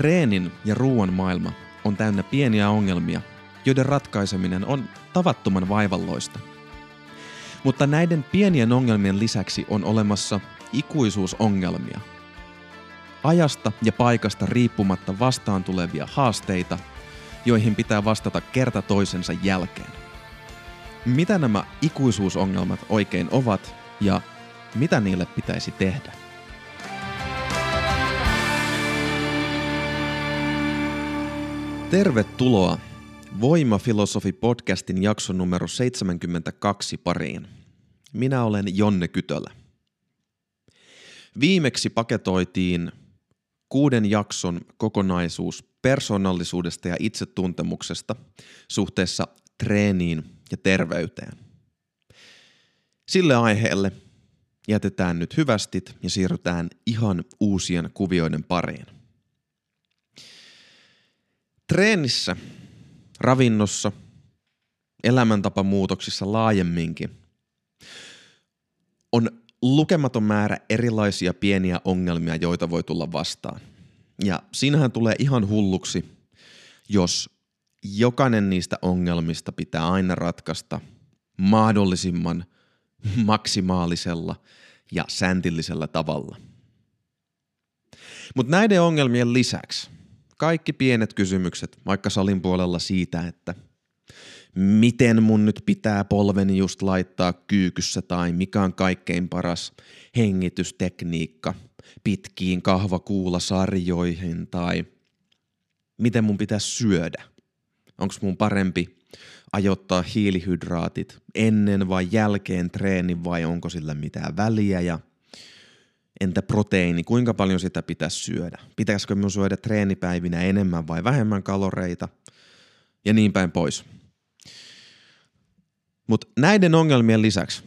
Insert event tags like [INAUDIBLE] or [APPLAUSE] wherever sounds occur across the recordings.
Treenin ja ruoan maailma on täynnä pieniä ongelmia, joiden ratkaiseminen on tavattoman vaivalloista. Mutta näiden pienien ongelmien lisäksi on olemassa ikuisuusongelmia. Ajasta ja paikasta riippumatta vastaan tulevia haasteita, joihin pitää vastata kerta toisensa jälkeen. Mitä nämä ikuisuusongelmat oikein ovat ja mitä niille pitäisi tehdä? Tervetuloa Voimafilosofi-podcastin jakson numero 72 pariin. Minä olen Jonne Kytölä. Viimeksi paketoitiin kuuden jakson kokonaisuus persoonallisuudesta ja itsetuntemuksesta suhteessa treeniin ja terveyteen. Sille aiheelle jätetään nyt hyvästit ja siirrytään ihan uusien kuvioiden pariin. Treenissä, ravinnossa, elämäntapamuutoksissa laajemminkin on lukematon määrä erilaisia pieniä ongelmia, joita voi tulla vastaan. Ja siinähän tulee ihan hulluksi, jos jokainen niistä ongelmista pitää aina ratkaista mahdollisimman maksimaalisella ja säntillisellä tavalla. Mutta näiden ongelmien lisäksi kaikki pienet kysymykset, vaikka salin puolella siitä, että miten mun nyt pitää polveni just laittaa kyykyssä tai mikä on kaikkein paras hengitystekniikka pitkiin kahvakuulasarjoihin tai miten mun pitää syödä. Onko mun parempi ajoittaa hiilihydraatit ennen vai jälkeen treenin vai onko sillä mitään väliä ja entä proteiini, kuinka paljon sitä pitäisi syödä? Pitäisikö minun syödä treenipäivinä enemmän vai vähemmän kaloreita? Ja niin päin pois. Mutta näiden ongelmien lisäksi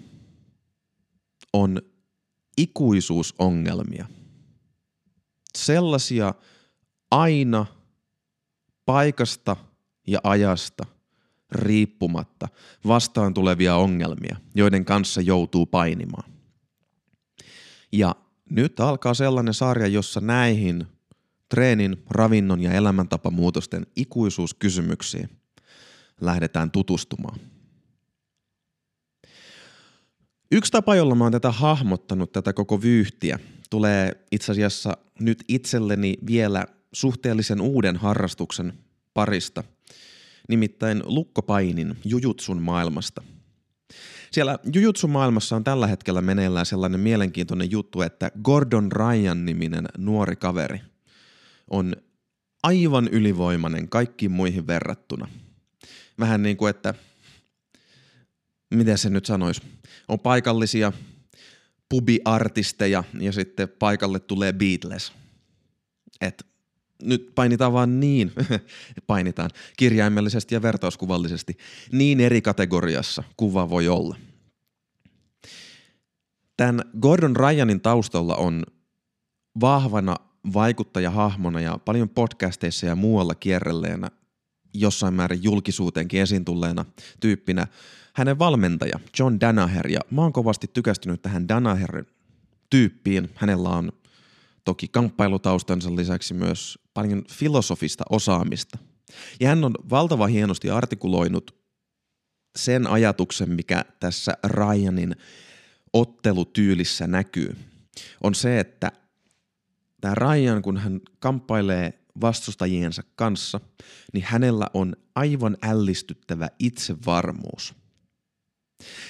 on ikuisuusongelmia. Sellaisia aina paikasta ja ajasta riippumatta vastaan tulevia ongelmia, joiden kanssa joutuu painimaan. Ja nyt alkaa sellainen sarja, jossa näihin treenin, ravinnon ja elämäntapamuutosten ikuisuuskysymyksiin lähdetään tutustumaan. Yksi tapa, jolla mä oon tätä hahmottanut, tätä koko vyyhtiä, tulee itse asiassa nyt itselleni vielä suhteellisen uuden harrastuksen parista, nimittäin lukkopainin jujutsun maailmasta – siellä Jujutsu-maailmassa on tällä hetkellä meneillään sellainen mielenkiintoinen juttu, että Gordon Ryan-niminen nuori kaveri on aivan ylivoimainen kaikkiin muihin verrattuna. Vähän niin kuin, että miten se nyt sanoisi, on paikallisia pubiartisteja ja sitten paikalle tulee Beatles. Et nyt painitaan vaan niin, [LAUGHS] painitaan kirjaimellisesti ja vertauskuvallisesti, niin eri kategoriassa kuva voi olla. Tämän Gordon Ryanin taustalla on vahvana vaikuttajahahmona ja paljon podcasteissa ja muualla kierrelleenä, jossain määrin julkisuuteenkin esiin tulleena tyyppinä, hänen valmentaja John Danaher, ja mä oon kovasti tykästynyt tähän Danaherin tyyppiin. Hänellä on toki kamppailutaustansa lisäksi myös paljon filosofista osaamista. Ja hän on valtava hienosti artikuloinut sen ajatuksen, mikä tässä Ryanin ottelutyylissä näkyy, on se, että tämä Ryan, kun hän kamppailee vastustajiensa kanssa, niin hänellä on aivan ällistyttävä itsevarmuus.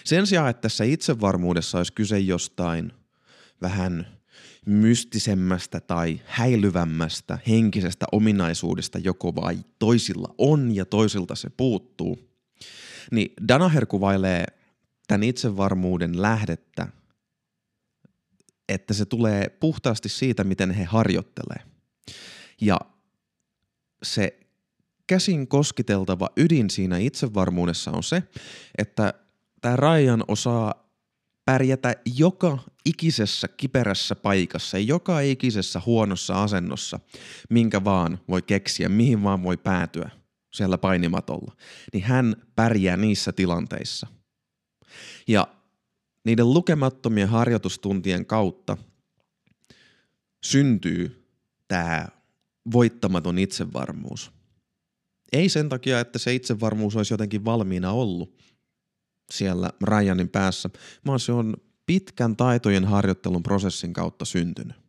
Sen sijaan, että tässä itsevarmuudessa olisi kyse jostain vähän mystisemmästä tai häilyvämmästä henkisestä ominaisuudesta joko vai toisilla on ja toisilta se puuttuu, niin Danaher kuvailee tämän itsevarmuuden lähdettä, että se tulee puhtaasti siitä, miten he harjoittelee. Ja se käsin koskiteltava ydin siinä itsevarmuudessa on se, että tämä Ryan osaa pärjätä joka ikisessä kiperässä paikassa, joka ikisessä huonossa asennossa, minkä vaan voi keksiä, mihin vaan voi päätyä siellä painimatolla, niin hän pärjää niissä tilanteissa. Ja niiden lukemattomien harjoitustuntien kautta syntyy tämä voittamaton itsevarmuus. Ei sen takia, että se itsevarmuus olisi jotenkin valmiina ollut siellä Ryanin päässä, vaan se on pitkän taitojen harjoittelun prosessin kautta syntynyt.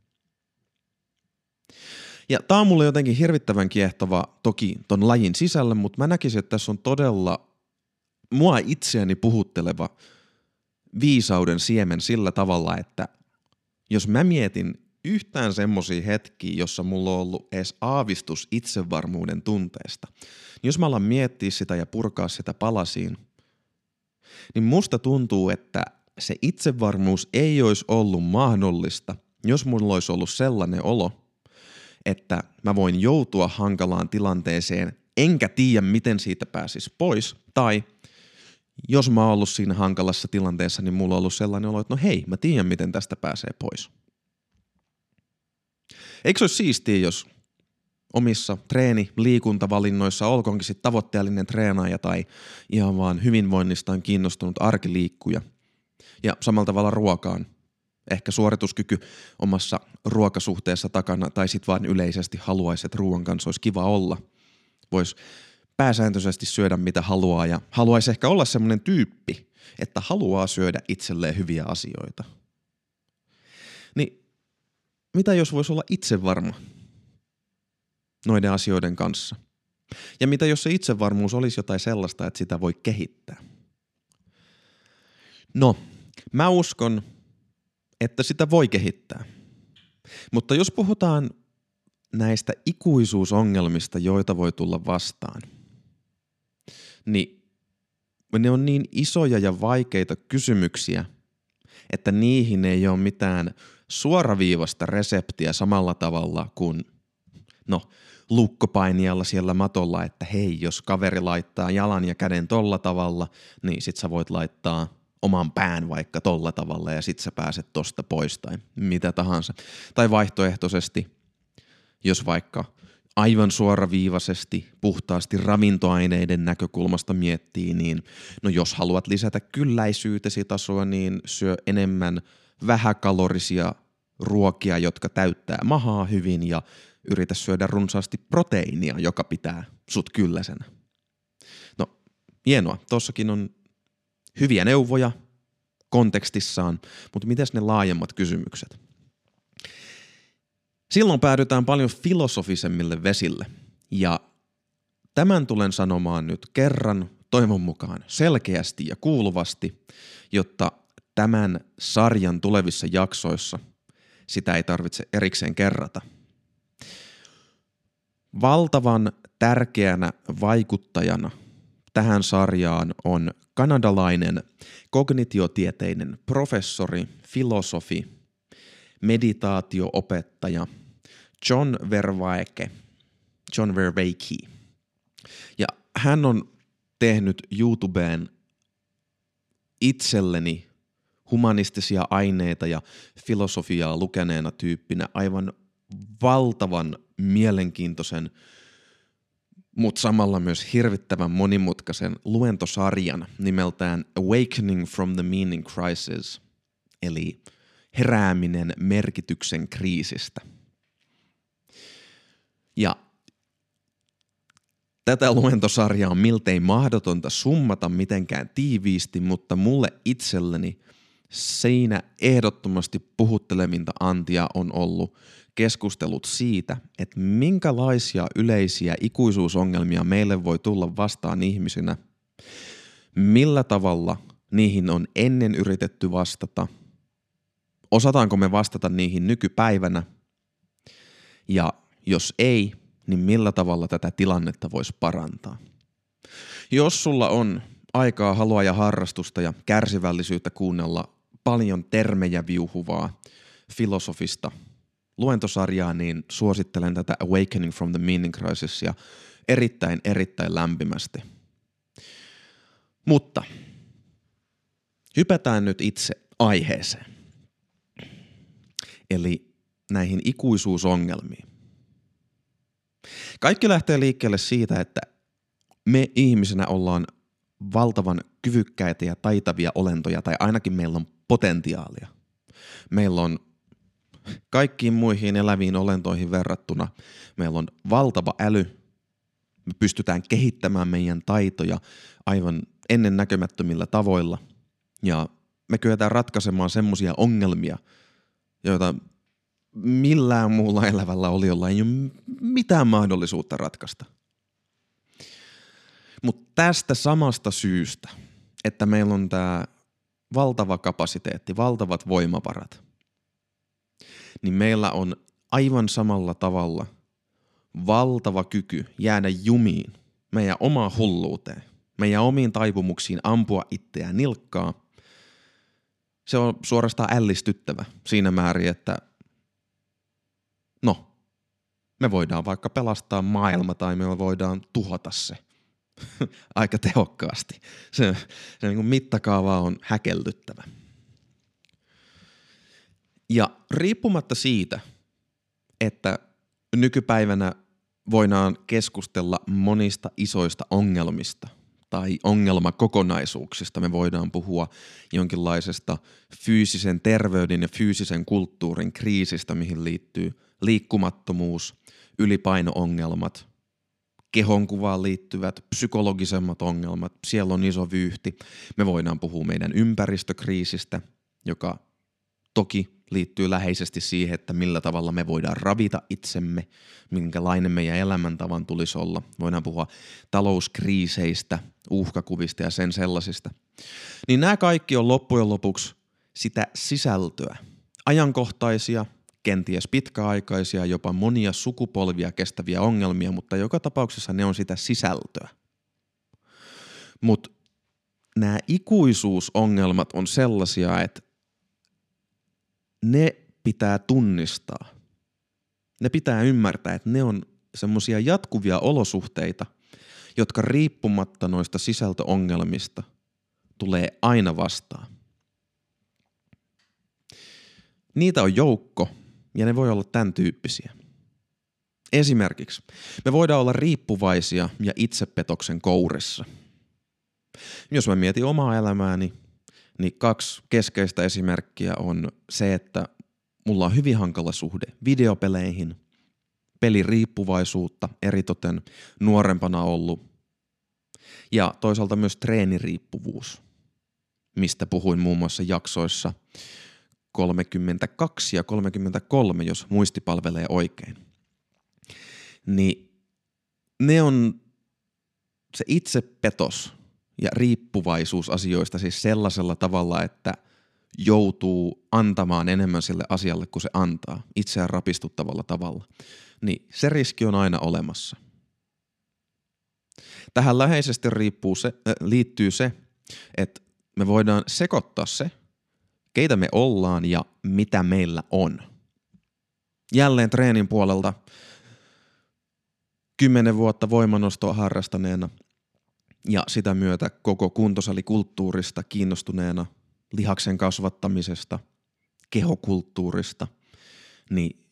Ja tää on mulle jotenkin hirvittävän kiehtova toki ton lajin sisällä, mutta mä näkisin, että tässä on todella mua itseäni puhutteleva viisauden siemen sillä tavalla, että jos mä mietin yhtään semmosia hetkiä, jossa mulla on ollut edes aavistus itsevarmuuden tunteesta, niin jos mä alan miettiä sitä ja purkaa sitä palasiin, niin musta tuntuu, että se itsevarmuus ei olisi ollut mahdollista, jos mulla olisi ollut sellainen olo, että mä voin joutua hankalaan tilanteeseen, enkä tiedä miten siitä pääsis pois, tai jos mä oon ollut siinä hankalassa tilanteessa, niin mulla on ollut sellainen olo, että no hei, mä tiedän miten tästä pääsee pois. Eikö se olisi siistiä, jos omissa treeni, liikuntavalinnoissa, olkoonkin sitten tavoitteellinen treenaaja tai ihan vaan hyvinvoinnistaan kiinnostunut arkiliikkuja. Ja samalla tavalla ruokaan. Ehkä suorituskyky omassa ruokasuhteessa takana tai sitten vaan yleisesti haluaisi, että ruoan kanssa olisi kiva olla. Voisi pääsääntöisesti syödä mitä haluaa ja haluaisi ehkä olla semmoinen tyyppi, että haluaa syödä itselleen hyviä asioita. Niin mitä jos voisi olla itse varma noiden asioiden kanssa? Ja mitä jos se itsevarmuus olisi jotain sellaista, että sitä voi kehittää? No, mä uskon, että sitä voi kehittää. Mutta jos puhutaan näistä ikuisuusongelmista, joita voi tulla vastaan, niin ne on niin isoja ja vaikeita kysymyksiä, että niihin ei ole mitään suoraviivasta reseptiä samalla tavalla kuin no, lukkopainijalla siellä matolla, että hei, jos kaveri laittaa jalan ja käden tolla tavalla, niin sit sä voit laittaa oman pään vaikka tolla tavalla ja sit sä pääset tosta pois tai mitä tahansa. Tai vaihtoehtoisesti, jos vaikka aivan suoraviivaisesti, puhtaasti ravintoaineiden näkökulmasta miettii, niin no jos haluat lisätä kylläisyytesi tasoa, niin syö enemmän vähäkalorisia ruokia, jotka täyttää mahaa hyvin ja yritä syödä runsaasti proteiinia, joka pitää sut kylläisenä. No, hienoa. Tossakin on hyviä neuvoja kontekstissaan, mutta miten ne laajemmat kysymykset? Silloin päädytään paljon filosofisemmille vesille ja tämän tulen sanomaan nyt kerran toivon mukaan selkeästi ja kuuluvasti, jotta tämän sarjan tulevissa jaksoissa sitä ei tarvitse erikseen kerrata. Valtavan tärkeänä vaikuttajana tähän sarjaan on kanadalainen kognitiotieteinen professori, filosofi, meditaatioopettaja John Vervaeke, John Vervaeke. Ja hän on tehnyt YouTubeen itselleni humanistisia aineita ja filosofiaa lukeneena tyyppinä aivan valtavan mielenkiintoisen, mutta samalla myös hirvittävän monimutkaisen luentosarjan nimeltään Awakening from the Meaning Crisis, eli herääminen merkityksen kriisistä. Ja Tätä luentosarjaa on miltei mahdotonta summata mitenkään tiiviisti, mutta mulle itselleni siinä ehdottomasti puhuttelevinta antia on ollut keskustelut siitä, että minkälaisia yleisiä ikuisuusongelmia meille voi tulla vastaan ihmisinä, millä tavalla niihin on ennen yritetty vastata, osataanko me vastata niihin nykypäivänä ja jos ei, niin millä tavalla tätä tilannetta voisi parantaa. Jos sulla on aikaa, halua ja harrastusta ja kärsivällisyyttä kuunnella paljon termejä viuhuvaa filosofista luentosarjaa, niin suosittelen tätä Awakening from the Meaning Crisisia erittäin, erittäin lämpimästi. Mutta hypätään nyt itse aiheeseen. Eli näihin ikuisuusongelmiin. Kaikki lähtee liikkeelle siitä, että me ihmisenä ollaan valtavan kyvykkäitä ja taitavia olentoja, tai ainakin meillä on potentiaalia. Meillä on kaikkiin muihin eläviin olentoihin verrattuna meillä on valtava äly. Me pystytään kehittämään meidän taitoja aivan ennen näkemättömillä tavoilla. Ja me kyetään ratkaisemaan semmoisia ongelmia, joita millään muulla elävällä oliolla ei ole mitään mahdollisuutta ratkaista. Mutta tästä samasta syystä, että meillä on tämä valtava kapasiteetti, valtavat voimavarat, niin meillä on aivan samalla tavalla valtava kyky jäädä jumiin meidän omaan hulluuteen, meidän omiin taipumuksiin ampua itseään nilkkaa. Se on suorastaan ällistyttävä siinä määrin, että no, me voidaan vaikka pelastaa maailma tai me voidaan tuhota se [LAUGHS] aika tehokkaasti. Se, se niin mittakaava on häkellyttävä. Ja riippumatta siitä, että nykypäivänä voidaan keskustella monista isoista ongelmista tai ongelmakokonaisuuksista. Me voidaan puhua jonkinlaisesta fyysisen terveyden ja fyysisen kulttuurin kriisistä, mihin liittyy liikkumattomuus, ylipaino-ongelmat, kehonkuvaan liittyvät psykologisemmat ongelmat. Siellä on iso vyyhti. Me voidaan puhua meidän ympäristökriisistä, joka toki liittyy läheisesti siihen, että millä tavalla me voidaan ravita itsemme, minkälainen meidän elämäntavan tulisi olla. Voidaan puhua talouskriiseistä, uhkakuvista ja sen sellaisista. Niin nämä kaikki on loppujen lopuksi sitä sisältöä. Ajankohtaisia, kenties pitkäaikaisia, jopa monia sukupolvia kestäviä ongelmia, mutta joka tapauksessa ne on sitä sisältöä. Mutta nämä ikuisuusongelmat on sellaisia, että ne pitää tunnistaa. Ne pitää ymmärtää, että ne on semmoisia jatkuvia olosuhteita, jotka riippumatta noista sisältöongelmista tulee aina vastaan. Niitä on joukko ja ne voi olla tämän tyyppisiä. Esimerkiksi me voidaan olla riippuvaisia ja itsepetoksen kourissa. Jos mä mietin omaa elämääni, niin kaksi keskeistä esimerkkiä on se, että mulla on hyvin hankala suhde videopeleihin, peliriippuvaisuutta, eritoten nuorempana ollut, ja toisaalta myös treeniriippuvuus, mistä puhuin muun muassa jaksoissa 32 ja 33, jos muisti palvelee oikein. Niin ne on se itsepetos – ja riippuvaisuus asioista siis sellaisella tavalla, että joutuu antamaan enemmän sille asialle kuin se antaa, itseään rapistuttavalla tavalla, niin se riski on aina olemassa. Tähän läheisesti riippuu se, äh, liittyy se, että me voidaan sekoittaa se, keitä me ollaan ja mitä meillä on. Jälleen treenin puolelta kymmenen vuotta voimanostoa harrastaneena ja sitä myötä koko kuntosalikulttuurista kiinnostuneena, lihaksen kasvattamisesta, kehokulttuurista, niin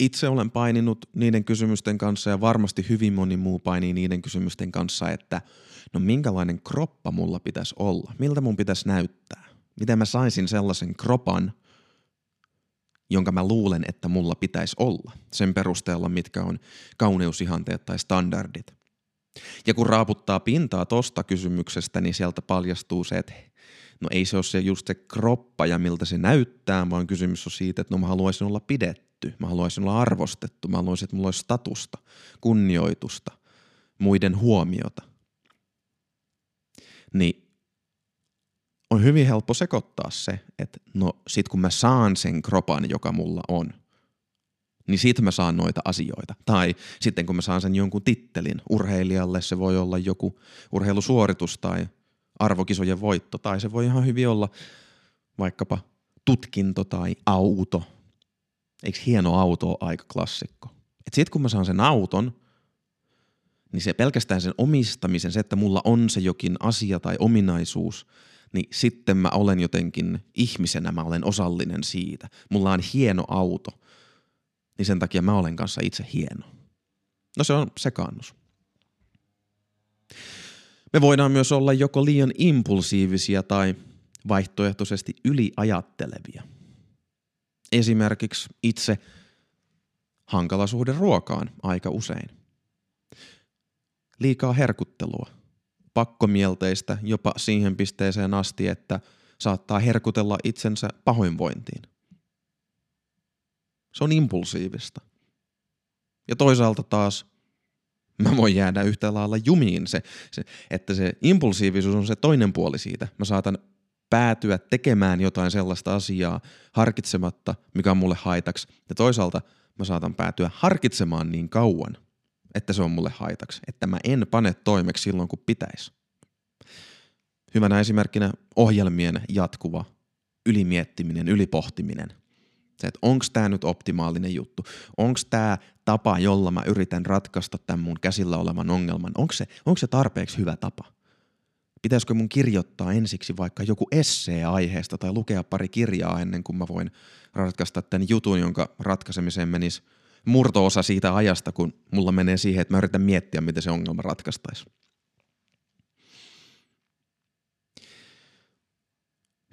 itse olen paininut niiden kysymysten kanssa ja varmasti hyvin moni muu painii niiden kysymysten kanssa, että no minkälainen kroppa mulla pitäisi olla, miltä mun pitäisi näyttää, miten mä saisin sellaisen kropan, jonka mä luulen, että mulla pitäisi olla, sen perusteella mitkä on kauneusihanteet tai standardit. Ja kun raaputtaa pintaa tosta kysymyksestä, niin sieltä paljastuu se, että no ei se ole se just se kroppa ja miltä se näyttää, vaan kysymys on siitä, että no mä haluaisin olla pidetty, mä haluaisin olla arvostettu, mä haluaisin, että mulla olisi statusta, kunnioitusta, muiden huomiota. Niin on hyvin helppo sekoittaa se, että no sit kun mä saan sen kropan, joka mulla on, niin siitä mä saan noita asioita. Tai sitten kun mä saan sen jonkun tittelin urheilijalle, se voi olla joku urheilusuoritus tai arvokisojen voitto, tai se voi ihan hyvin olla vaikkapa tutkinto tai auto. Eikö hieno auto ole aika klassikko? Et sit kun mä saan sen auton, niin se pelkästään sen omistamisen, se, että mulla on se jokin asia tai ominaisuus, niin sitten mä olen jotenkin ihmisenä, mä olen osallinen siitä. Mulla on hieno auto – niin sen takia mä olen kanssa itse hieno. No se on sekaannus. Me voidaan myös olla joko liian impulsiivisia tai vaihtoehtoisesti yliajattelevia. Esimerkiksi itse hankala suhde ruokaan aika usein. Liikaa herkuttelua. Pakkomielteistä jopa siihen pisteeseen asti, että saattaa herkutella itsensä pahoinvointiin. Se on impulsiivista. Ja toisaalta taas mä voin jäädä yhtä lailla jumiin se, se, että se impulsiivisuus on se toinen puoli siitä. Mä saatan päätyä tekemään jotain sellaista asiaa harkitsematta, mikä on mulle haitaksi. Ja toisaalta mä saatan päätyä harkitsemaan niin kauan, että se on mulle haitaksi, että mä en pane toimeksi silloin, kun pitäisi. Hyvänä esimerkkinä ohjelmien jatkuva ylimiettiminen, ylipohtiminen. Se, että onko tämä nyt optimaalinen juttu, onko tämä tapa, jolla mä yritän ratkaista tämän mun käsillä olevan ongelman, onko se, se tarpeeksi hyvä tapa? Pitäisikö mun kirjoittaa ensiksi vaikka joku essee aiheesta tai lukea pari kirjaa ennen kuin mä voin ratkaista tämän jutun, jonka ratkaisemiseen menisi murto-osa siitä ajasta, kun mulla menee siihen, että mä yritän miettiä, miten se ongelma ratkaistaisi.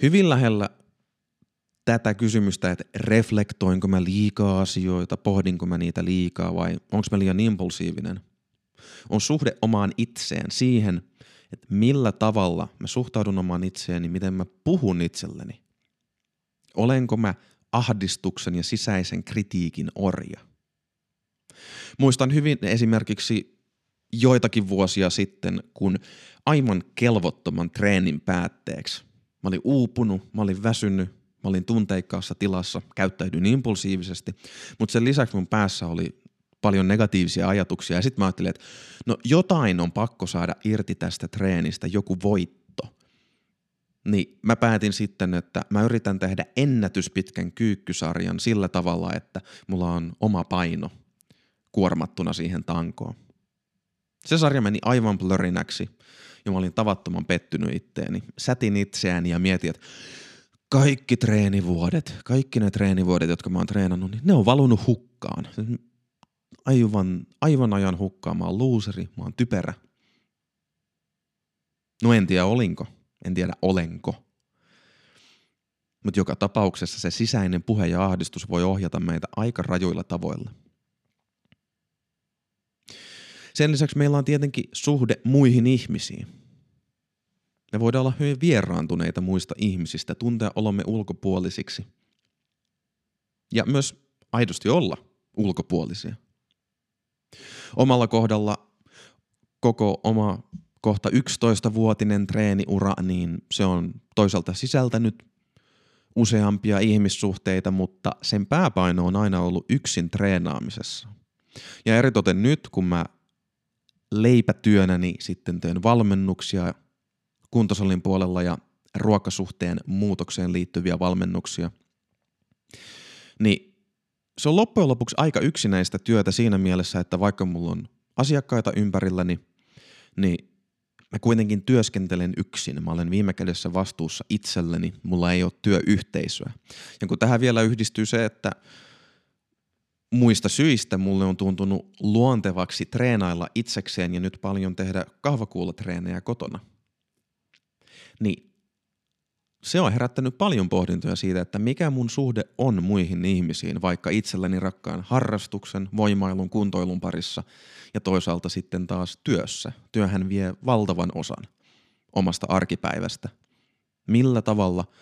Hyvin lähellä tätä kysymystä, että reflektoinko mä liikaa asioita, pohdinko mä niitä liikaa vai onko mä liian impulsiivinen, on suhde omaan itseen siihen, että millä tavalla mä suhtaudun omaan itseeni, miten mä puhun itselleni. Olenko mä ahdistuksen ja sisäisen kritiikin orja? Muistan hyvin esimerkiksi joitakin vuosia sitten, kun aivan kelvottoman treenin päätteeksi mä olin uupunut, mä olin väsynyt, mä olin tunteikkaassa tilassa, käyttäydyin impulsiivisesti, mutta sen lisäksi mun päässä oli paljon negatiivisia ajatuksia ja sitten mä ajattelin, että no jotain on pakko saada irti tästä treenistä, joku voitto. Niin mä päätin sitten, että mä yritän tehdä ennätyspitkän kyykkysarjan sillä tavalla, että mulla on oma paino kuormattuna siihen tankoon. Se sarja meni aivan blörinäksi ja mä olin tavattoman pettynyt itteeni. Sätin itseäni ja mietin, että kaikki treenivuodet, kaikki ne treenivuodet, jotka mä oon treenannut, niin ne on valunut hukkaan. Aivan, aivan ajan hukkaan. Mä oon luuseri, mä oon typerä. No en tiedä olinko, en tiedä olenko. Mutta joka tapauksessa se sisäinen puhe ja ahdistus voi ohjata meitä aika rajuilla tavoilla. Sen lisäksi meillä on tietenkin suhde muihin ihmisiin. Me voidaan olla hyvin vieraantuneita muista ihmisistä, tuntea olomme ulkopuolisiksi. Ja myös aidosti olla ulkopuolisia. Omalla kohdalla koko oma kohta 11-vuotinen treeniura, niin se on toisaalta sisältänyt useampia ihmissuhteita, mutta sen pääpaino on aina ollut yksin treenaamisessa. Ja eritoten nyt, kun mä leipätyönäni sitten teen valmennuksia kuntosalin puolella ja ruokasuhteen muutokseen liittyviä valmennuksia, niin se on loppujen lopuksi aika yksinäistä työtä siinä mielessä, että vaikka mulla on asiakkaita ympärilläni, niin mä kuitenkin työskentelen yksin. Mä olen viime kädessä vastuussa itselleni, mulla ei ole työyhteisöä. Ja kun tähän vielä yhdistyy se, että muista syistä mulle on tuntunut luontevaksi treenailla itsekseen ja nyt paljon tehdä kahvakuulatreenejä kotona. Niin se on herättänyt paljon pohdintoja siitä, että mikä mun suhde on muihin ihmisiin, vaikka itselläni rakkaan harrastuksen, voimailun, kuntoilun parissa ja toisaalta sitten taas työssä. Työhän vie valtavan osan omasta arkipäivästä. Millä tavalla –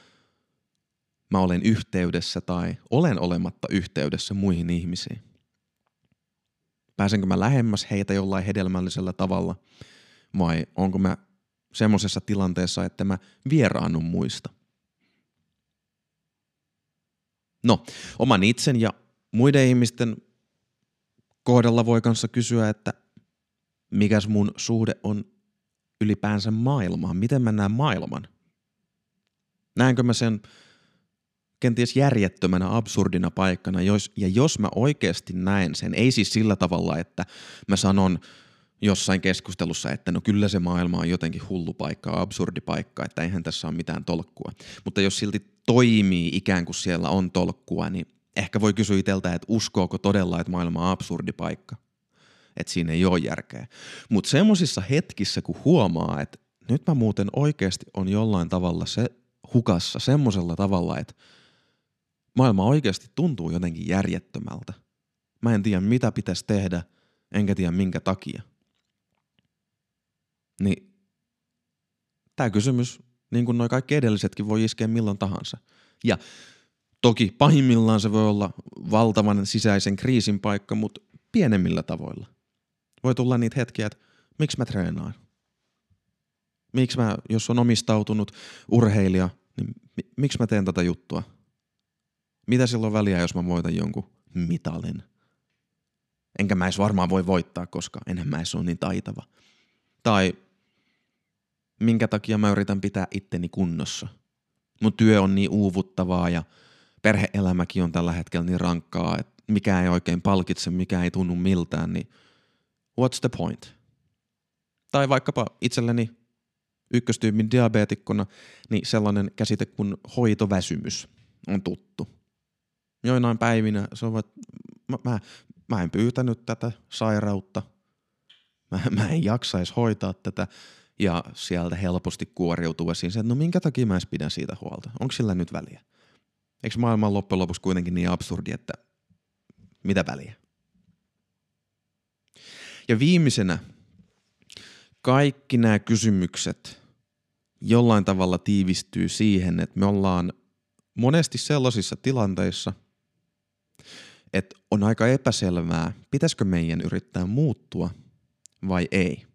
mä olen yhteydessä tai olen olematta yhteydessä muihin ihmisiin? Pääsenkö mä lähemmäs heitä jollain hedelmällisellä tavalla vai onko mä semmoisessa tilanteessa, että mä vieraannun muista? No, oman itsen ja muiden ihmisten kohdalla voi kanssa kysyä, että mikäs mun suhde on ylipäänsä maailmaan? Miten mä näen maailman? Näenkö mä sen kenties järjettömänä, absurdina paikkana, jos, ja jos mä oikeasti näen sen, ei siis sillä tavalla, että mä sanon jossain keskustelussa, että no kyllä se maailma on jotenkin hullu paikka, absurdi paikka, että eihän tässä ole mitään tolkkua. Mutta jos silti toimii ikään kuin siellä on tolkkua, niin ehkä voi kysyä itseltä, että uskooko todella, että maailma on absurdi paikka. Että siinä ei ole järkeä. Mutta semmoisissa hetkissä, kun huomaa, että nyt mä muuten oikeasti on jollain tavalla se hukassa semmoisella tavalla, että maailma oikeasti tuntuu jotenkin järjettömältä. Mä en tiedä, mitä pitäisi tehdä, enkä tiedä minkä takia. Niin tämä kysymys, niin kuin noin kaikki edellisetkin, voi iskeä milloin tahansa. Ja toki pahimmillaan se voi olla valtavan sisäisen kriisin paikka, mutta pienemmillä tavoilla. Voi tulla niitä hetkiä, että miksi mä treenaan? Miksi mä, jos on omistautunut urheilija, niin miksi mä teen tätä juttua? Mitä silloin väliä, jos mä voitan jonkun mitalin? Enkä mä edes varmaan voi voittaa, koska enhän mä edes ole niin taitava. Tai minkä takia mä yritän pitää itteni kunnossa. Mun työ on niin uuvuttavaa ja perheelämäkin on tällä hetkellä niin rankkaa, että mikä ei oikein palkitse, mikä ei tunnu miltään, niin what's the point? Tai vaikkapa itselleni ykköstyypin diabeetikkona, niin sellainen käsite kuin hoitoväsymys on tuttu. Joinain päivinä se on, että mä, mä, mä en pyytänyt tätä sairautta, mä, mä en jaksaisi hoitaa tätä, ja sieltä helposti kuoriutuu esiin se, että no minkä takia mä edes pidän siitä huolta, onko sillä nyt väliä? Eikö maailma loppujen lopuksi kuitenkin niin absurdi, että mitä väliä? Ja viimeisenä kaikki nämä kysymykset jollain tavalla tiivistyy siihen, että me ollaan monesti sellaisissa tilanteissa, että on aika epäselvää, pitäisikö meidän yrittää muuttua vai ei.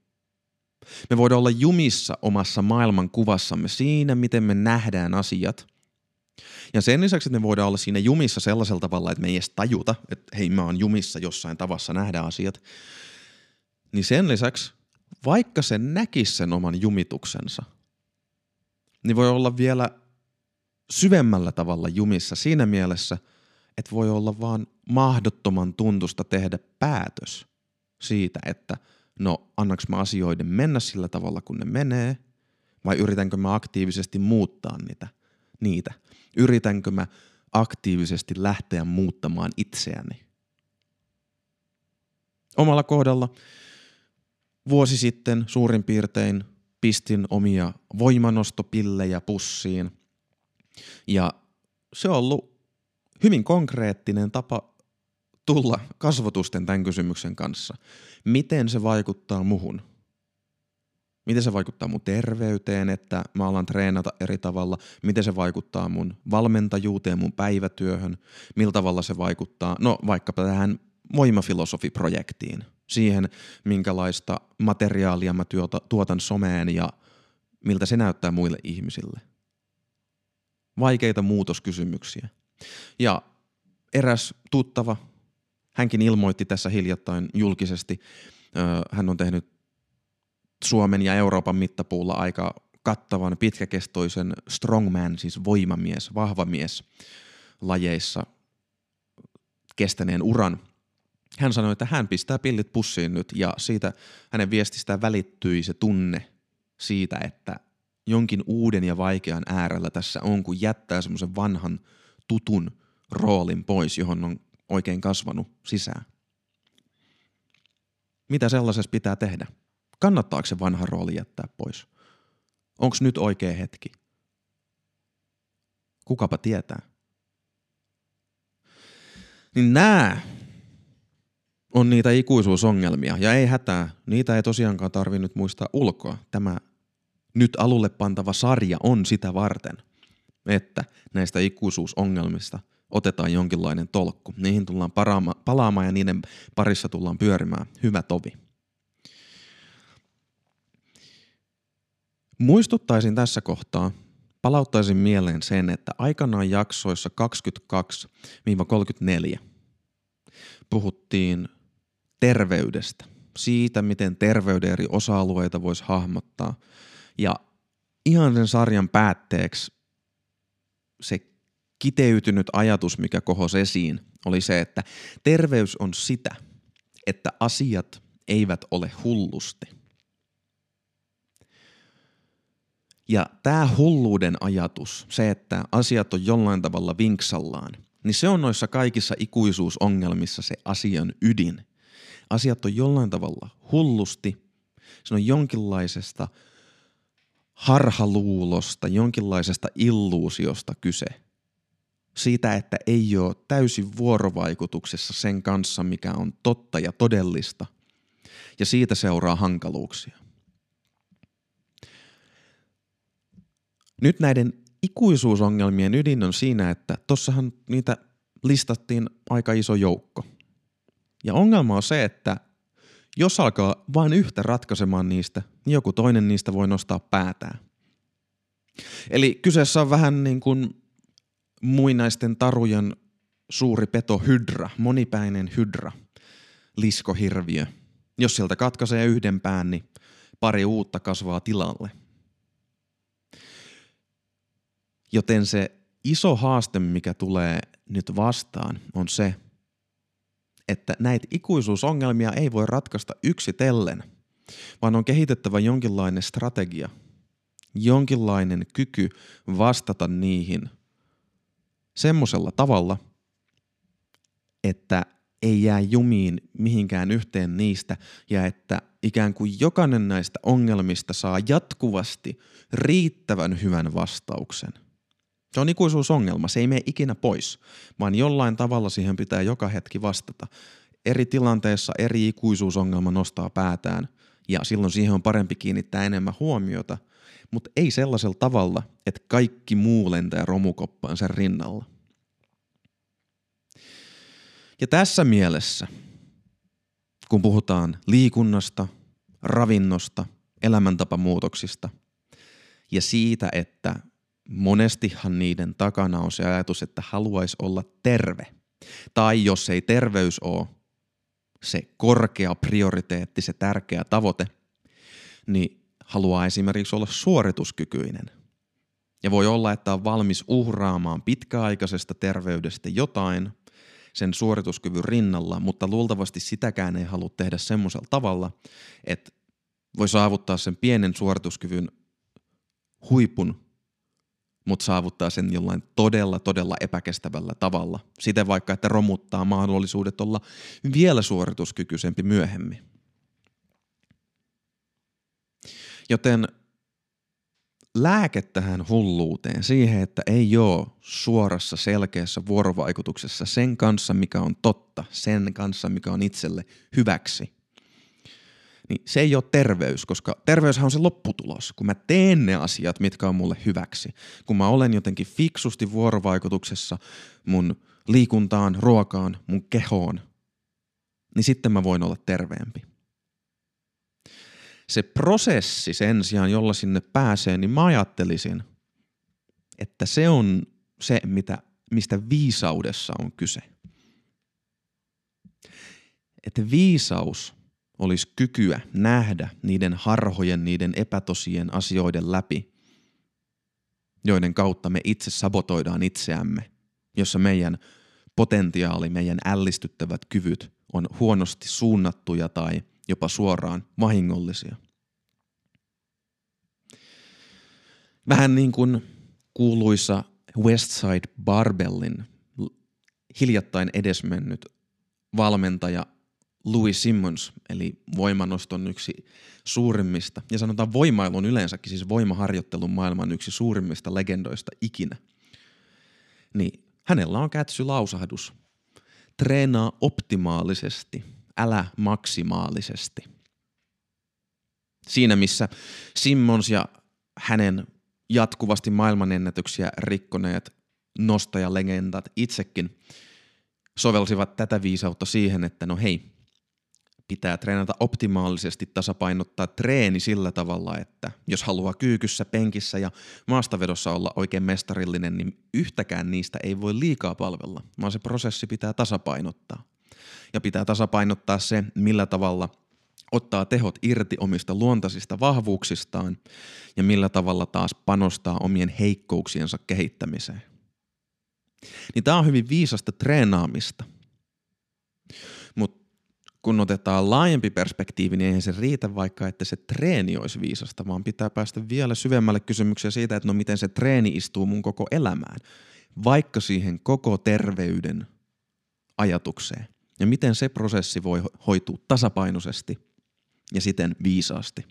Me voidaan olla jumissa omassa maailmankuvassamme siinä, miten me nähdään asiat. Ja sen lisäksi, että me voidaan olla siinä jumissa sellaisella tavalla, että me ei edes tajuta, että hei mä oon jumissa jossain tavassa nähdä asiat. Niin sen lisäksi vaikka se näkisi sen oman jumituksensa, niin voi olla vielä syvemmällä tavalla jumissa siinä mielessä, että voi olla vaan mahdottoman tuntusta tehdä päätös siitä, että no annaks mä asioiden mennä sillä tavalla, kun ne menee, vai yritänkö mä aktiivisesti muuttaa niitä, niitä. Yritänkö mä aktiivisesti lähteä muuttamaan itseäni. Omalla kohdalla vuosi sitten suurin piirtein pistin omia voimanostopillejä pussiin. Ja se on ollut hyvin konkreettinen tapa tulla kasvotusten tämän kysymyksen kanssa. Miten se vaikuttaa muhun? Miten se vaikuttaa mun terveyteen, että mä alan treenata eri tavalla? Miten se vaikuttaa mun valmentajuuteen, mun päivätyöhön? Millä tavalla se vaikuttaa, no vaikkapa tähän voimafilosofiprojektiin, siihen minkälaista materiaalia mä työta, tuotan someen ja miltä se näyttää muille ihmisille. Vaikeita muutoskysymyksiä. Ja eräs tuttava, hänkin ilmoitti tässä hiljattain julkisesti, hän on tehnyt Suomen ja Euroopan mittapuulla aika kattavan, pitkäkestoisen strongman, siis voimamies, vahva mies lajeissa kestäneen uran – hän sanoi, että hän pistää pillit pussiin nyt ja siitä hänen viestistään välittyi se tunne siitä, että jonkin uuden ja vaikean äärellä tässä on, kun jättää semmoisen vanhan tutun roolin pois, johon on oikein kasvanut sisään. Mitä sellaisessa pitää tehdä? Kannattaako se vanha rooli jättää pois? Onko nyt oikea hetki? Kukapa tietää? Niin nämä on niitä ikuisuusongelmia. Ja ei hätää, niitä ei tosiaankaan tarvinnut muistaa ulkoa. Tämä nyt alulle pantava sarja on sitä varten, että näistä ikuisuusongelmista otetaan jonkinlainen tolkku. Niihin tullaan paraama, palaamaan ja niiden parissa tullaan pyörimään. Hyvä tovi. Muistuttaisin tässä kohtaa, palauttaisin mieleen sen, että aikanaan jaksoissa 22-34 puhuttiin terveydestä, siitä miten terveyden eri osa-alueita voisi hahmottaa. Ja ihan sen sarjan päätteeksi se kiteytynyt ajatus, mikä kohosi esiin, oli se, että terveys on sitä, että asiat eivät ole hullusti. Ja tämä hulluuden ajatus, se, että asiat on jollain tavalla vinksallaan, niin se on noissa kaikissa ikuisuusongelmissa se asian ydin asiat on jollain tavalla hullusti, se on jonkinlaisesta harhaluulosta, jonkinlaisesta illuusiosta kyse. Siitä, että ei ole täysin vuorovaikutuksessa sen kanssa, mikä on totta ja todellista, ja siitä seuraa hankaluuksia. Nyt näiden ikuisuusongelmien ydin on siinä, että tossahan niitä listattiin aika iso joukko. Ja ongelma on se, että jos alkaa vain yhtä ratkaisemaan niistä, niin joku toinen niistä voi nostaa päätään. Eli kyseessä on vähän niin kuin muinaisten tarujen suuri peto hydra, monipäinen hydra, liskohirviö. Jos sieltä katkaisee yhden pään, niin pari uutta kasvaa tilalle. Joten se iso haaste, mikä tulee nyt vastaan, on se, että näitä ikuisuusongelmia ei voi ratkaista yksitellen, vaan on kehitettävä jonkinlainen strategia, jonkinlainen kyky vastata niihin semmoisella tavalla, että ei jää jumiin mihinkään yhteen niistä ja että ikään kuin jokainen näistä ongelmista saa jatkuvasti riittävän hyvän vastauksen – se on ikuisuusongelma, se ei mene ikinä pois, vaan jollain tavalla siihen pitää joka hetki vastata. Eri tilanteissa eri ikuisuusongelma nostaa päätään ja silloin siihen on parempi kiinnittää enemmän huomiota, mutta ei sellaisella tavalla, että kaikki muu lentää romukoppaan sen rinnalla. Ja tässä mielessä, kun puhutaan liikunnasta, ravinnosta, elämäntapamuutoksista ja siitä, että monestihan niiden takana on se ajatus, että haluaisi olla terve. Tai jos ei terveys ole se korkea prioriteetti, se tärkeä tavoite, niin haluaa esimerkiksi olla suorituskykyinen. Ja voi olla, että on valmis uhraamaan pitkäaikaisesta terveydestä jotain sen suorituskyvyn rinnalla, mutta luultavasti sitäkään ei halua tehdä semmoisella tavalla, että voi saavuttaa sen pienen suorituskyvyn huipun mutta saavuttaa sen jollain todella, todella epäkestävällä tavalla. Siten vaikka, että romuttaa mahdollisuudet olla vielä suorituskykyisempi myöhemmin. Joten lääke tähän hulluuteen, siihen, että ei ole suorassa selkeässä vuorovaikutuksessa sen kanssa, mikä on totta, sen kanssa, mikä on itselle hyväksi – niin se ei ole terveys, koska terveyshän on se lopputulos, kun mä teen ne asiat, mitkä on mulle hyväksi. Kun mä olen jotenkin fiksusti vuorovaikutuksessa mun liikuntaan, ruokaan, mun kehoon, niin sitten mä voin olla terveempi. Se prosessi sen sijaan, jolla sinne pääsee, niin mä ajattelisin, että se on se, mitä, mistä viisaudessa on kyse. Että viisaus – olisi kykyä nähdä niiden harhojen, niiden epätosien asioiden läpi, joiden kautta me itse sabotoidaan itseämme, jossa meidän potentiaali, meidän ällistyttävät kyvyt on huonosti suunnattuja tai jopa suoraan vahingollisia. Vähän niin kuin kuuluisa Westside Barbellin hiljattain edesmennyt valmentaja Louis Simmons, eli voimanoston yksi suurimmista, ja sanotaan voimailun yleensäkin, siis voimaharjoittelun maailman yksi suurimmista legendoista ikinä, niin hänellä on kätsy lausahdus. Treenaa optimaalisesti, älä maksimaalisesti. Siinä missä Simmons ja hänen jatkuvasti maailmanennätyksiä rikkoneet nostajalegendat itsekin sovelsivat tätä viisautta siihen, että no hei, pitää treenata optimaalisesti tasapainottaa treeni sillä tavalla, että jos haluaa kyykyssä, penkissä ja maastavedossa olla oikein mestarillinen, niin yhtäkään niistä ei voi liikaa palvella, vaan se prosessi pitää tasapainottaa. Ja pitää tasapainottaa se, millä tavalla ottaa tehot irti omista luontaisista vahvuuksistaan ja millä tavalla taas panostaa omien heikkouksiensa kehittämiseen. Niin tämä on hyvin viisasta treenaamista. Mutta kun otetaan laajempi perspektiivi, niin eihän se riitä vaikka, että se treeni olisi viisasta, vaan pitää päästä vielä syvemmälle kysymyksiä siitä, että no miten se treeni istuu mun koko elämään, vaikka siihen koko terveyden ajatukseen. Ja miten se prosessi voi hoitua tasapainoisesti ja siten viisaasti.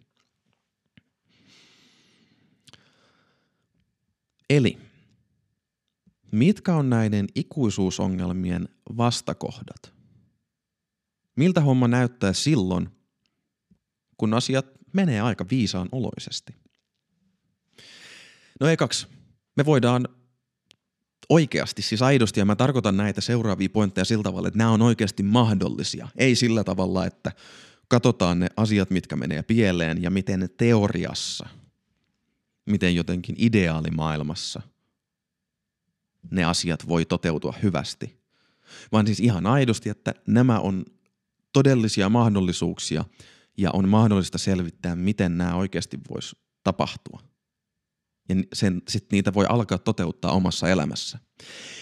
Eli mitkä on näiden ikuisuusongelmien vastakohdat? Miltä homma näyttää silloin, kun asiat menee aika viisaan oloisesti? No ekaksi, me voidaan oikeasti, siis aidosti, ja mä tarkoitan näitä seuraavia pointteja sillä tavalla, että nämä on oikeasti mahdollisia. Ei sillä tavalla, että katsotaan ne asiat, mitkä menee pieleen ja miten teoriassa, miten jotenkin ideaalimaailmassa ne asiat voi toteutua hyvästi. Vaan siis ihan aidosti, että nämä on todellisia mahdollisuuksia ja on mahdollista selvittää, miten nämä oikeasti voisi tapahtua. Ja sen, sit niitä voi alkaa toteuttaa omassa elämässä.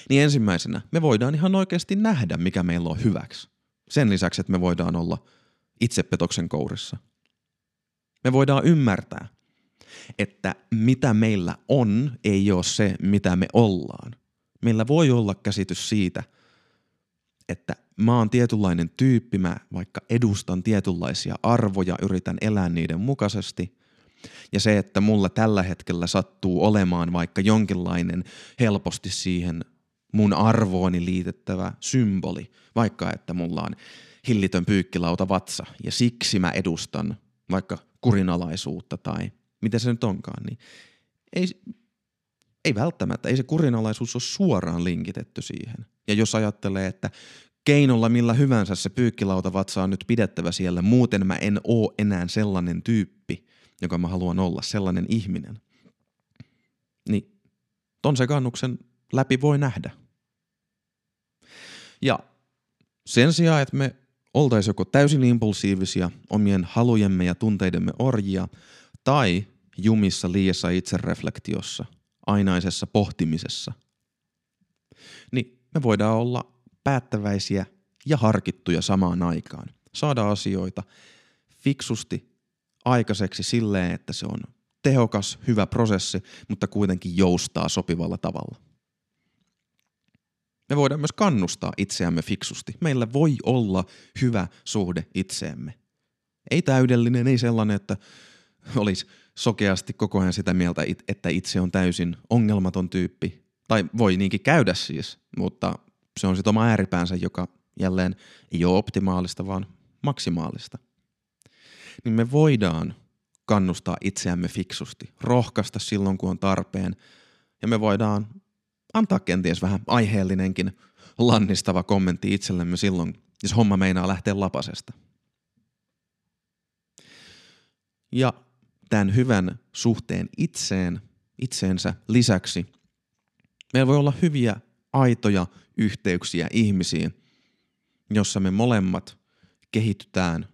Niin ensimmäisenä me voidaan ihan oikeasti nähdä, mikä meillä on hyväksi. Sen lisäksi, että me voidaan olla itsepetoksen kourissa. Me voidaan ymmärtää, että mitä meillä on, ei ole se, mitä me ollaan. Meillä voi olla käsitys siitä, että mä oon tietynlainen tyyppi, mä vaikka edustan tietynlaisia arvoja, yritän elää niiden mukaisesti. Ja se, että mulla tällä hetkellä sattuu olemaan vaikka jonkinlainen helposti siihen mun arvooni liitettävä symboli, vaikka että mulla on hillitön pyykkilauta vatsa ja siksi mä edustan vaikka kurinalaisuutta tai mitä se nyt onkaan, niin ei, ei välttämättä, ei se kurinalaisuus ole suoraan linkitetty siihen. Ja jos ajattelee, että keinolla millä hyvänsä se vatsa on nyt pidettävä siellä, muuten mä en oo enää sellainen tyyppi, joka mä haluan olla, sellainen ihminen. Niin ton sekannuksen läpi voi nähdä. Ja sen sijaan, että me oltaisiin joko täysin impulsiivisia, omien halujemme ja tunteidemme orjia, tai jumissa liiassa itsereflektiossa, ainaisessa pohtimisessa, niin me voidaan olla päättäväisiä ja harkittuja samaan aikaan. Saada asioita fiksusti aikaiseksi silleen, että se on tehokas, hyvä prosessi, mutta kuitenkin joustaa sopivalla tavalla. Me voidaan myös kannustaa itseämme fiksusti. Meillä voi olla hyvä suhde itseemme. Ei täydellinen, ei sellainen, että olisi sokeasti koko ajan sitä mieltä, että itse on täysin ongelmaton tyyppi. Tai voi niinkin käydä siis, mutta se on sitten oma ääripäänsä, joka jälleen ei ole optimaalista, vaan maksimaalista. Niin me voidaan kannustaa itseämme fiksusti, rohkaista silloin, kun on tarpeen, ja me voidaan antaa kenties vähän aiheellinenkin lannistava kommentti itsellemme silloin, jos homma meinaa lähteä lapasesta. Ja tämän hyvän suhteen itseen, itseensä lisäksi meillä voi olla hyviä, aitoja yhteyksiä ihmisiin, jossa me molemmat kehitytään,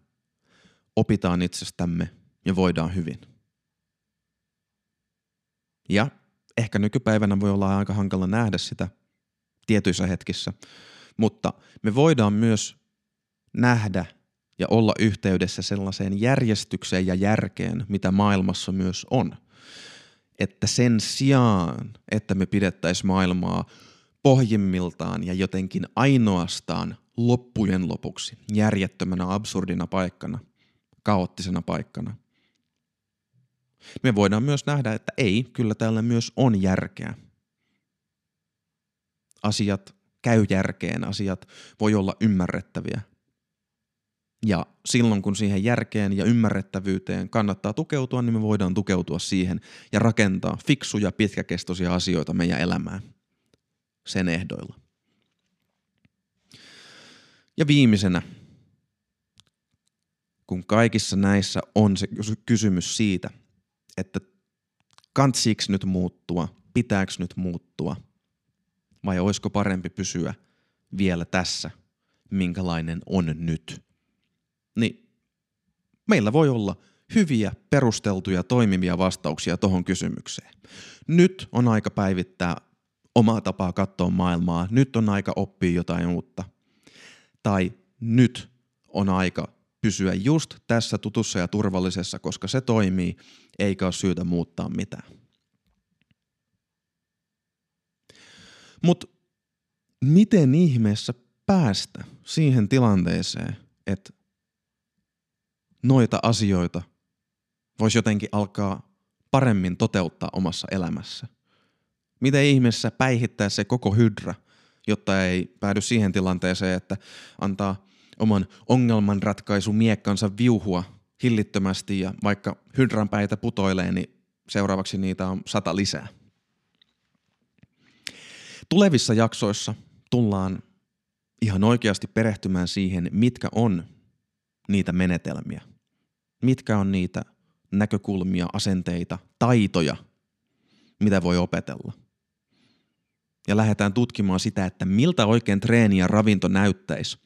opitaan itsestämme ja voidaan hyvin. Ja ehkä nykypäivänä voi olla aika hankala nähdä sitä tietyissä hetkissä, mutta me voidaan myös nähdä ja olla yhteydessä sellaiseen järjestykseen ja järkeen, mitä maailmassa myös on. Että sen sijaan, että me pidettäisiin maailmaa pohjimmiltaan ja jotenkin ainoastaan loppujen lopuksi järjettömänä absurdina paikkana, kaoottisena paikkana. Me voidaan myös nähdä, että ei, kyllä täällä myös on järkeä. Asiat käy järkeen, asiat voi olla ymmärrettäviä. Ja silloin kun siihen järkeen ja ymmärrettävyyteen kannattaa tukeutua, niin me voidaan tukeutua siihen ja rakentaa fiksuja pitkäkestoisia asioita meidän elämään sen ehdoilla. Ja viimeisenä, kun kaikissa näissä on se kysymys siitä, että kantsiiksi nyt muuttua, pitääkö nyt muuttua, vai olisiko parempi pysyä vielä tässä, minkälainen on nyt. Niin meillä voi olla hyviä, perusteltuja, toimivia vastauksia tuohon kysymykseen. Nyt on aika päivittää omaa tapaa katsoa maailmaa, nyt on aika oppia jotain uutta. Tai nyt on aika pysyä just tässä tutussa ja turvallisessa, koska se toimii, eikä ole syytä muuttaa mitään. Mutta miten ihmeessä päästä siihen tilanteeseen, että noita asioita voisi jotenkin alkaa paremmin toteuttaa omassa elämässä – Miten ihmeessä päihittää se koko hydra, jotta ei päädy siihen tilanteeseen, että antaa oman ongelmanratkaisumiekkansa viuhua hillittömästi ja vaikka hydran päitä putoilee, niin seuraavaksi niitä on sata lisää. Tulevissa jaksoissa tullaan ihan oikeasti perehtymään siihen, mitkä on niitä menetelmiä, mitkä on niitä näkökulmia, asenteita, taitoja, mitä voi opetella. Ja lähdetään tutkimaan sitä, että miltä oikein treeni ja ravinto näyttäisi,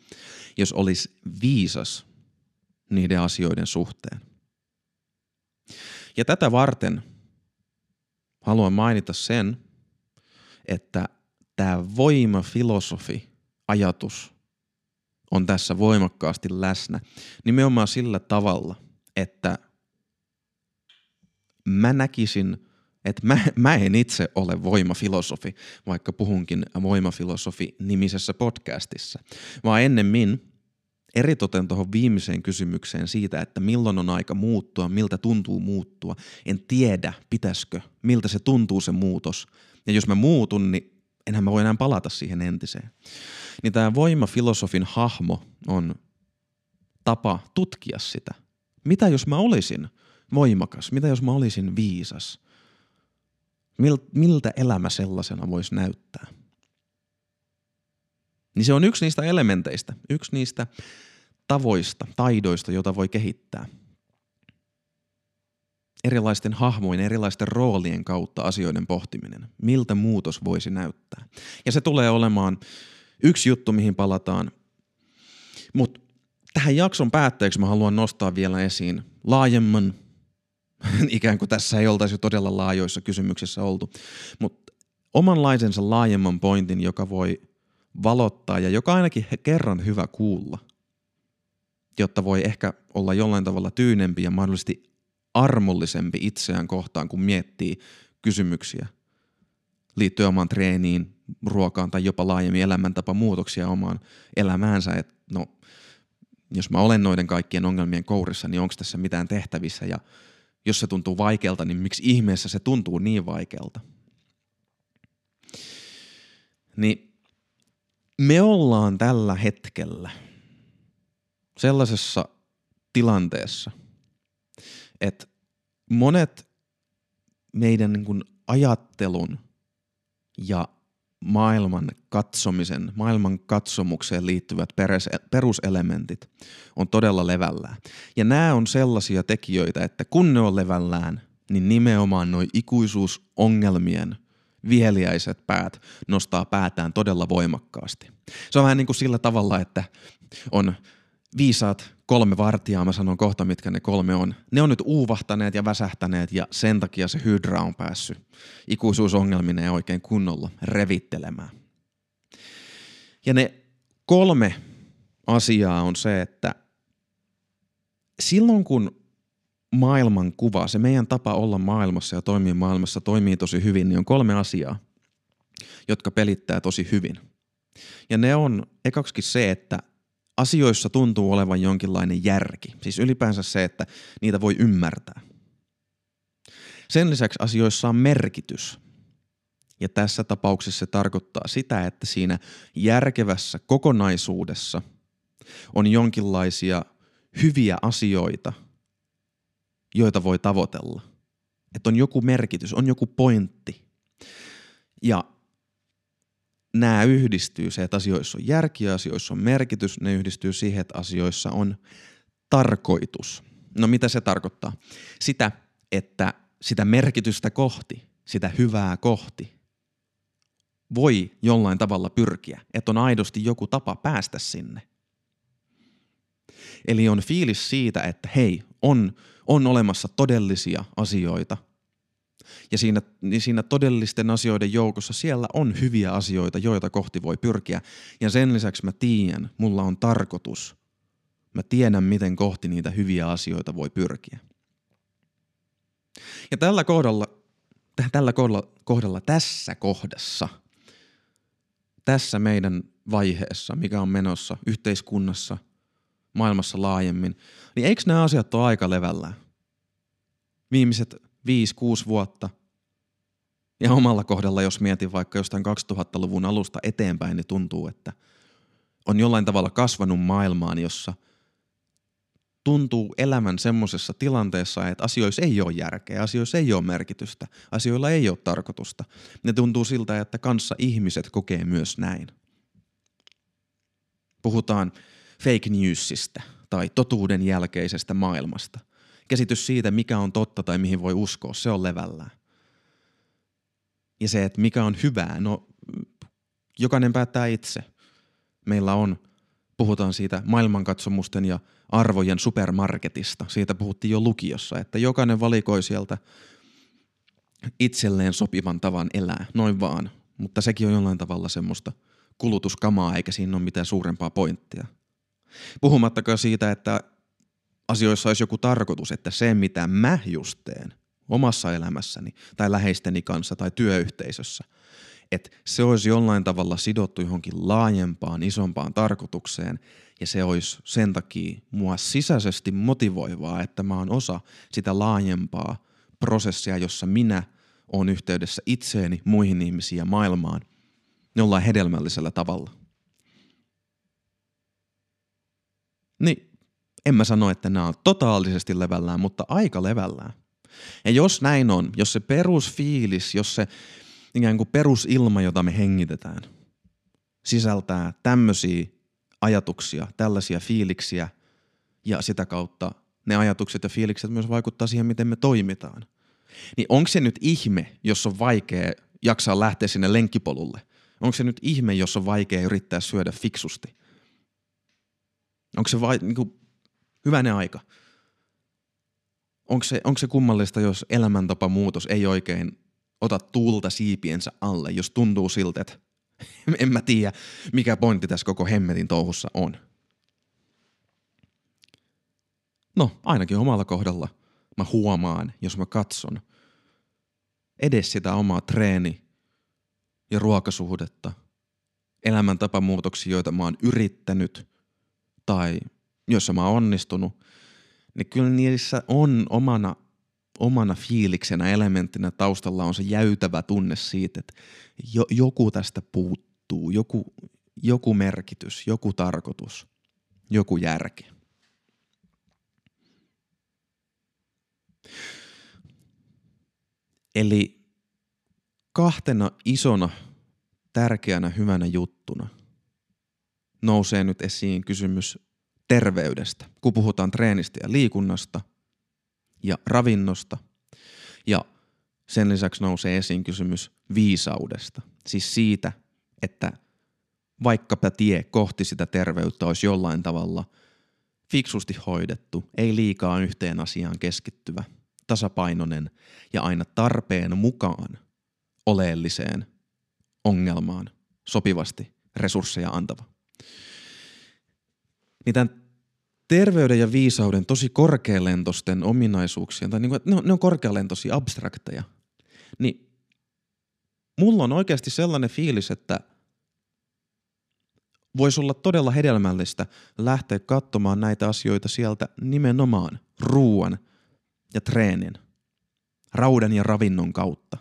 jos olisi viisas niiden asioiden suhteen. Ja tätä varten haluan mainita sen, että tämä voimafilosofi, ajatus on tässä voimakkaasti läsnä. Nimenomaan sillä tavalla, että mä näkisin, että mä, mä en itse ole voimafilosofi, vaikka puhunkin voimafilosofi nimisessä podcastissa, vaan ennemmin eritoten tuohon viimeiseen kysymykseen siitä, että milloin on aika muuttua, miltä tuntuu muuttua. En tiedä, pitäisikö, miltä se tuntuu se muutos. Ja jos mä muutun, niin enhän mä voi enää palata siihen entiseen. Niin tämä voimafilosofin hahmo on tapa tutkia sitä. Mitä jos mä olisin voimakas? Mitä jos mä olisin viisas? Miltä elämä sellaisena voisi näyttää? Niin se on yksi niistä elementeistä, yksi niistä tavoista, taidoista, joita voi kehittää. Erilaisten hahmojen, erilaisten roolien kautta asioiden pohtiminen. Miltä muutos voisi näyttää. Ja se tulee olemaan yksi juttu, mihin palataan. Mutta tähän jakson päätteeksi mä haluan nostaa vielä esiin laajemman, [LAUGHS] ikään kuin tässä ei oltaisi todella laajoissa kysymyksissä oltu, mutta omanlaisensa laajemman pointin, joka voi valottaa ja joka ainakin kerran hyvä kuulla, jotta voi ehkä olla jollain tavalla tyynempi ja mahdollisesti armollisempi itseään kohtaan, kun miettii kysymyksiä liittyen omaan treeniin, ruokaan tai jopa laajemmin elämäntapa muutoksia omaan elämäänsä. Et no, jos mä olen noiden kaikkien ongelmien kourissa, niin onko tässä mitään tehtävissä ja jos se tuntuu vaikealta, niin miksi ihmeessä se tuntuu niin vaikealta? Niin me ollaan tällä hetkellä sellaisessa tilanteessa, että monet meidän niin kuin ajattelun ja maailman katsomisen, maailman katsomukseen liittyvät peruselementit on todella levällään. Ja nämä on sellaisia tekijöitä, että kun ne on levällään, niin nimenomaan noin ikuisuusongelmien – viheliäiset päät nostaa päätään todella voimakkaasti. Se on vähän niin kuin sillä tavalla, että on viisaat kolme vartijaa, mä sanon kohta mitkä ne kolme on. Ne on nyt uuvahtaneet ja väsähtäneet ja sen takia se hydra on päässyt ikuisuusongelminen oikein kunnolla revittelemään. Ja ne kolme asiaa on se, että silloin kun maailman kuva, se meidän tapa olla maailmassa ja toimia maailmassa toimii tosi hyvin, niin on kolme asiaa, jotka pelittää tosi hyvin. Ja ne on ekaksikin se, että asioissa tuntuu olevan jonkinlainen järki. Siis ylipäänsä se, että niitä voi ymmärtää. Sen lisäksi asioissa on merkitys. Ja tässä tapauksessa se tarkoittaa sitä, että siinä järkevässä kokonaisuudessa on jonkinlaisia hyviä asioita – joita voi tavoitella. Että on joku merkitys, on joku pointti. Ja nämä yhdistyy se, että asioissa on järki asioissa on merkitys. Ne yhdistyy siihen, että asioissa on tarkoitus. No mitä se tarkoittaa? Sitä, että sitä merkitystä kohti, sitä hyvää kohti, voi jollain tavalla pyrkiä, että on aidosti joku tapa päästä sinne. Eli on fiilis siitä, että hei, on on olemassa todellisia asioita. Ja siinä, niin siinä todellisten asioiden joukossa siellä on hyviä asioita, joita kohti voi pyrkiä. Ja sen lisäksi mä tiedän, mulla on tarkoitus. Mä tiedän, miten kohti niitä hyviä asioita voi pyrkiä. Ja tällä kohdalla, tällä kohdalla, kohdalla tässä kohdassa, tässä meidän vaiheessa, mikä on menossa yhteiskunnassa, maailmassa laajemmin, niin eikö nämä asiat ole aika levällään? Viimeiset 5-6 vuotta Ja omalla kohdalla, jos mietin vaikka jostain 2000-luvun alusta eteenpäin, niin tuntuu, että on jollain tavalla kasvanut maailmaan, jossa tuntuu elämän semmoisessa tilanteessa, että asioissa ei ole järkeä, asioissa ei ole merkitystä, asioilla ei ole tarkoitusta. Ne tuntuu siltä, että kanssa ihmiset kokee myös näin. Puhutaan fake newsista tai totuuden jälkeisestä maailmasta. Käsitys siitä, mikä on totta tai mihin voi uskoa, se on levällään. Ja se, että mikä on hyvää, no jokainen päättää itse. Meillä on, puhutaan siitä maailmankatsomusten ja arvojen supermarketista. Siitä puhuttiin jo lukiossa, että jokainen valikoi sieltä itselleen sopivan tavan elää, noin vaan. Mutta sekin on jollain tavalla semmoista kulutuskamaa, eikä siinä ole mitään suurempaa pointtia. Puhumattakaan siitä, että asioissa olisi joku tarkoitus, että se mitä mä just teen omassa elämässäni tai läheisteni kanssa tai työyhteisössä, että se olisi jollain tavalla sidottu johonkin laajempaan, isompaan tarkoitukseen ja se olisi sen takia mua sisäisesti motivoivaa, että mä oon osa sitä laajempaa prosessia, jossa minä oon yhteydessä itseeni, muihin ihmisiin ja maailmaan jollain hedelmällisellä tavalla. Niin en mä sano, että nämä on totaalisesti levällään, mutta aika levällään. Ja jos näin on, jos se perusfiilis, jos se ikään kuin perusilma, jota me hengitetään, sisältää tämmöisiä ajatuksia, tällaisia fiiliksiä ja sitä kautta ne ajatukset ja fiilikset myös vaikuttaa siihen, miten me toimitaan. Niin onko se nyt ihme, jos on vaikea jaksaa lähteä sinne lenkkipolulle? Onko se nyt ihme, jos on vaikea yrittää syödä fiksusti? Onko se vai, niin kuin, hyvänen aika? Onko se, onko se kummallista, jos elämäntapa muutos ei oikein ota tuulta siipiensä alle, jos tuntuu siltä, että [LAUGHS] en mä tiedä, mikä pointti tässä koko hemmetin touhussa on. No, ainakin omalla kohdalla mä huomaan, jos mä katson edes sitä omaa treeni- ja ruokasuhdetta, elämäntapamuutoksia, joita mä oon yrittänyt tai joissa mä oon onnistunut, niin kyllä niissä on omana, omana fiiliksenä, elementtinä taustalla on se jäytävä tunne siitä, että jo, joku tästä puuttuu, joku, joku merkitys, joku tarkoitus, joku järki. Eli kahtena isona, tärkeänä, hyvänä juttuna nousee nyt esiin kysymys terveydestä, kun puhutaan treenistä ja liikunnasta ja ravinnosta. Ja sen lisäksi nousee esiin kysymys viisaudesta, siis siitä, että vaikkapa tie kohti sitä terveyttä olisi jollain tavalla fiksusti hoidettu, ei liikaa yhteen asiaan keskittyvä, tasapainoinen ja aina tarpeen mukaan oleelliseen ongelmaan sopivasti resursseja antava niin tämän terveyden ja viisauden tosi korkealentoisten ominaisuuksien, tai niin kuin, ne, on, ne on korkealentoisia abstrakteja, niin mulla on oikeasti sellainen fiilis, että voisi olla todella hedelmällistä lähteä katsomaan näitä asioita sieltä nimenomaan ruuan ja treenin, raudan ja ravinnon kautta.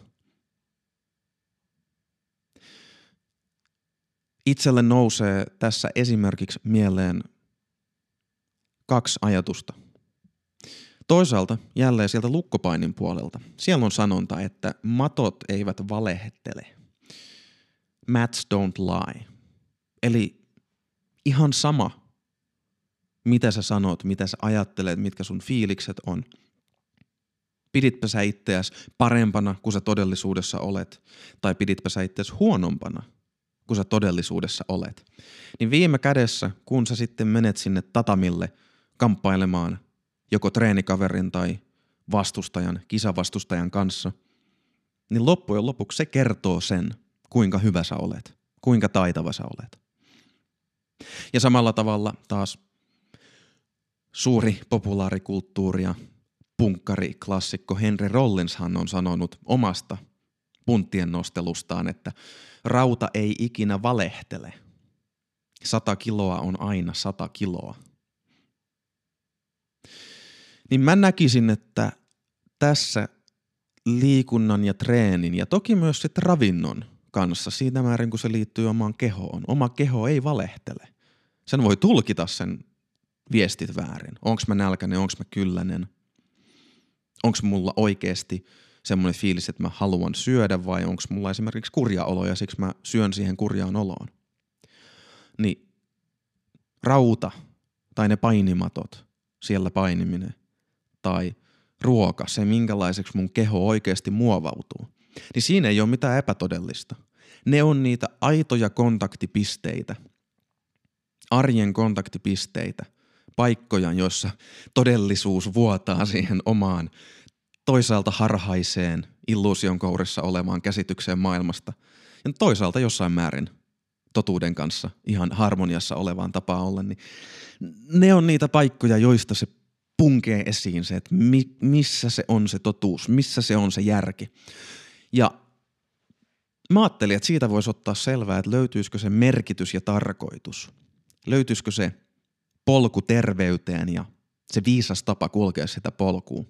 Itselle nousee tässä esimerkiksi mieleen kaksi ajatusta. Toisaalta jälleen sieltä lukkopainin puolelta. Siellä on sanonta, että matot eivät valehtele. Mats don't lie. Eli ihan sama, mitä sä sanot, mitä sä ajattelet, mitkä sun fiilikset on. Piditpä sä itseäsi parempana kuin sä todellisuudessa olet, tai piditpä sä itseäsi huonompana kuin sä todellisuudessa olet. Niin viime kädessä, kun sä sitten menet sinne tatamille – kamppailemaan joko treenikaverin tai vastustajan, kisavastustajan kanssa, niin loppujen lopuksi se kertoo sen, kuinka hyvä sä olet, kuinka taitava sä olet. Ja samalla tavalla taas suuri populaarikulttuuri ja punkkariklassikko Henry Rollinshan on sanonut omasta punttien nostelustaan, että rauta ei ikinä valehtele. Sata kiloa on aina sata kiloa. Niin mä näkisin, että tässä liikunnan ja treenin ja toki myös sitten ravinnon kanssa siinä määrin, kun se liittyy omaan kehoon. Oma keho ei valehtele. Sen voi tulkita sen viestit väärin. Onko mä nälkäinen, onko mä kyllänen, onko mulla oikeasti semmoinen fiilis, että mä haluan syödä vai onko mulla esimerkiksi kurja olo ja siksi mä syön siihen kurjaan oloon. Niin rauta tai ne painimatot, siellä painiminen tai ruoka, se minkälaiseksi mun keho oikeasti muovautuu, niin siinä ei ole mitään epätodellista. Ne on niitä aitoja kontaktipisteitä, arjen kontaktipisteitä, paikkoja, joissa todellisuus vuotaa siihen omaan toisaalta harhaiseen illuusion kourissa olevaan käsitykseen maailmasta ja toisaalta jossain määrin totuuden kanssa ihan harmoniassa olevaan tapaan olla, niin ne on niitä paikkoja, joista se punkee esiin se, että mi, missä se on se totuus, missä se on se järki. Ja mä ajattelin, että siitä voisi ottaa selvää, että löytyisikö se merkitys ja tarkoitus. Löytyisikö se polku terveyteen ja se viisas tapa kulkea sitä polkua.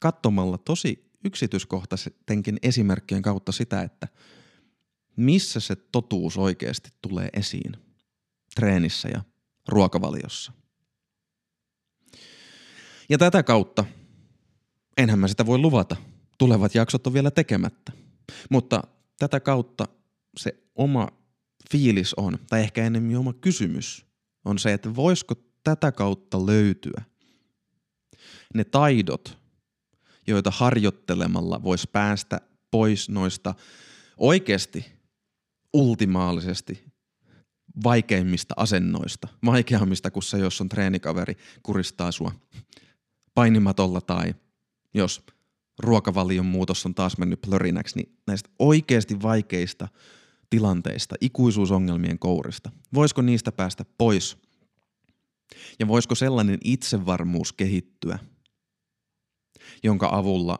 Katsomalla tosi yksityiskohtaistenkin esimerkkien kautta sitä, että missä se totuus oikeasti tulee esiin treenissä ja ruokavaliossa. Ja tätä kautta, enhän mä sitä voi luvata, tulevat jaksot on vielä tekemättä. Mutta tätä kautta se oma fiilis on, tai ehkä enemmän oma kysymys, on se, että voisiko tätä kautta löytyä ne taidot, joita harjoittelemalla voisi päästä pois noista oikeasti ultimaalisesti vaikeimmista asennoista. Vaikeammista kuin se, jos on treenikaveri kuristaa sua painimatolla tai jos ruokavalion muutos on taas mennyt plörinäksi, niin näistä oikeasti vaikeista tilanteista, ikuisuusongelmien kourista, voisiko niistä päästä pois? Ja voisiko sellainen itsevarmuus kehittyä, jonka avulla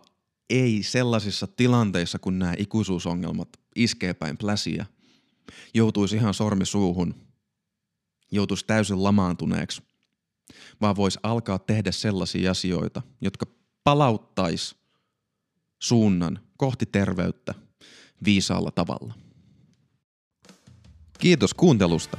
ei sellaisissa tilanteissa, kun nämä ikuisuusongelmat iskee päin pläsiä, joutuisi ihan sormi suuhun, joutuisi täysin lamaantuneeksi, vaan voisi alkaa tehdä sellaisia asioita, jotka palauttaisi suunnan kohti terveyttä viisaalla tavalla. Kiitos kuuntelusta.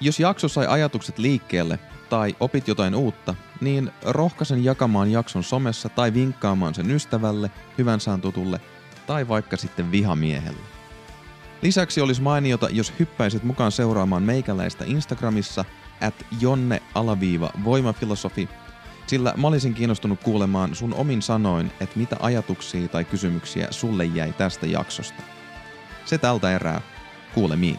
Jos jakso sai ajatukset liikkeelle tai opit jotain uutta, niin rohkaisen jakamaan jakson somessa tai vinkkaamaan sen ystävälle, hyvän tutulle tai vaikka sitten vihamiehelle. Lisäksi olisi mainiota, jos hyppäisit mukaan seuraamaan meikäläistä Instagramissa at jonne-voimafilosofi, sillä mä olisin kiinnostunut kuulemaan sun omin sanoin, että mitä ajatuksia tai kysymyksiä sulle jäi tästä jaksosta. Se tältä erää. Kuulemiin.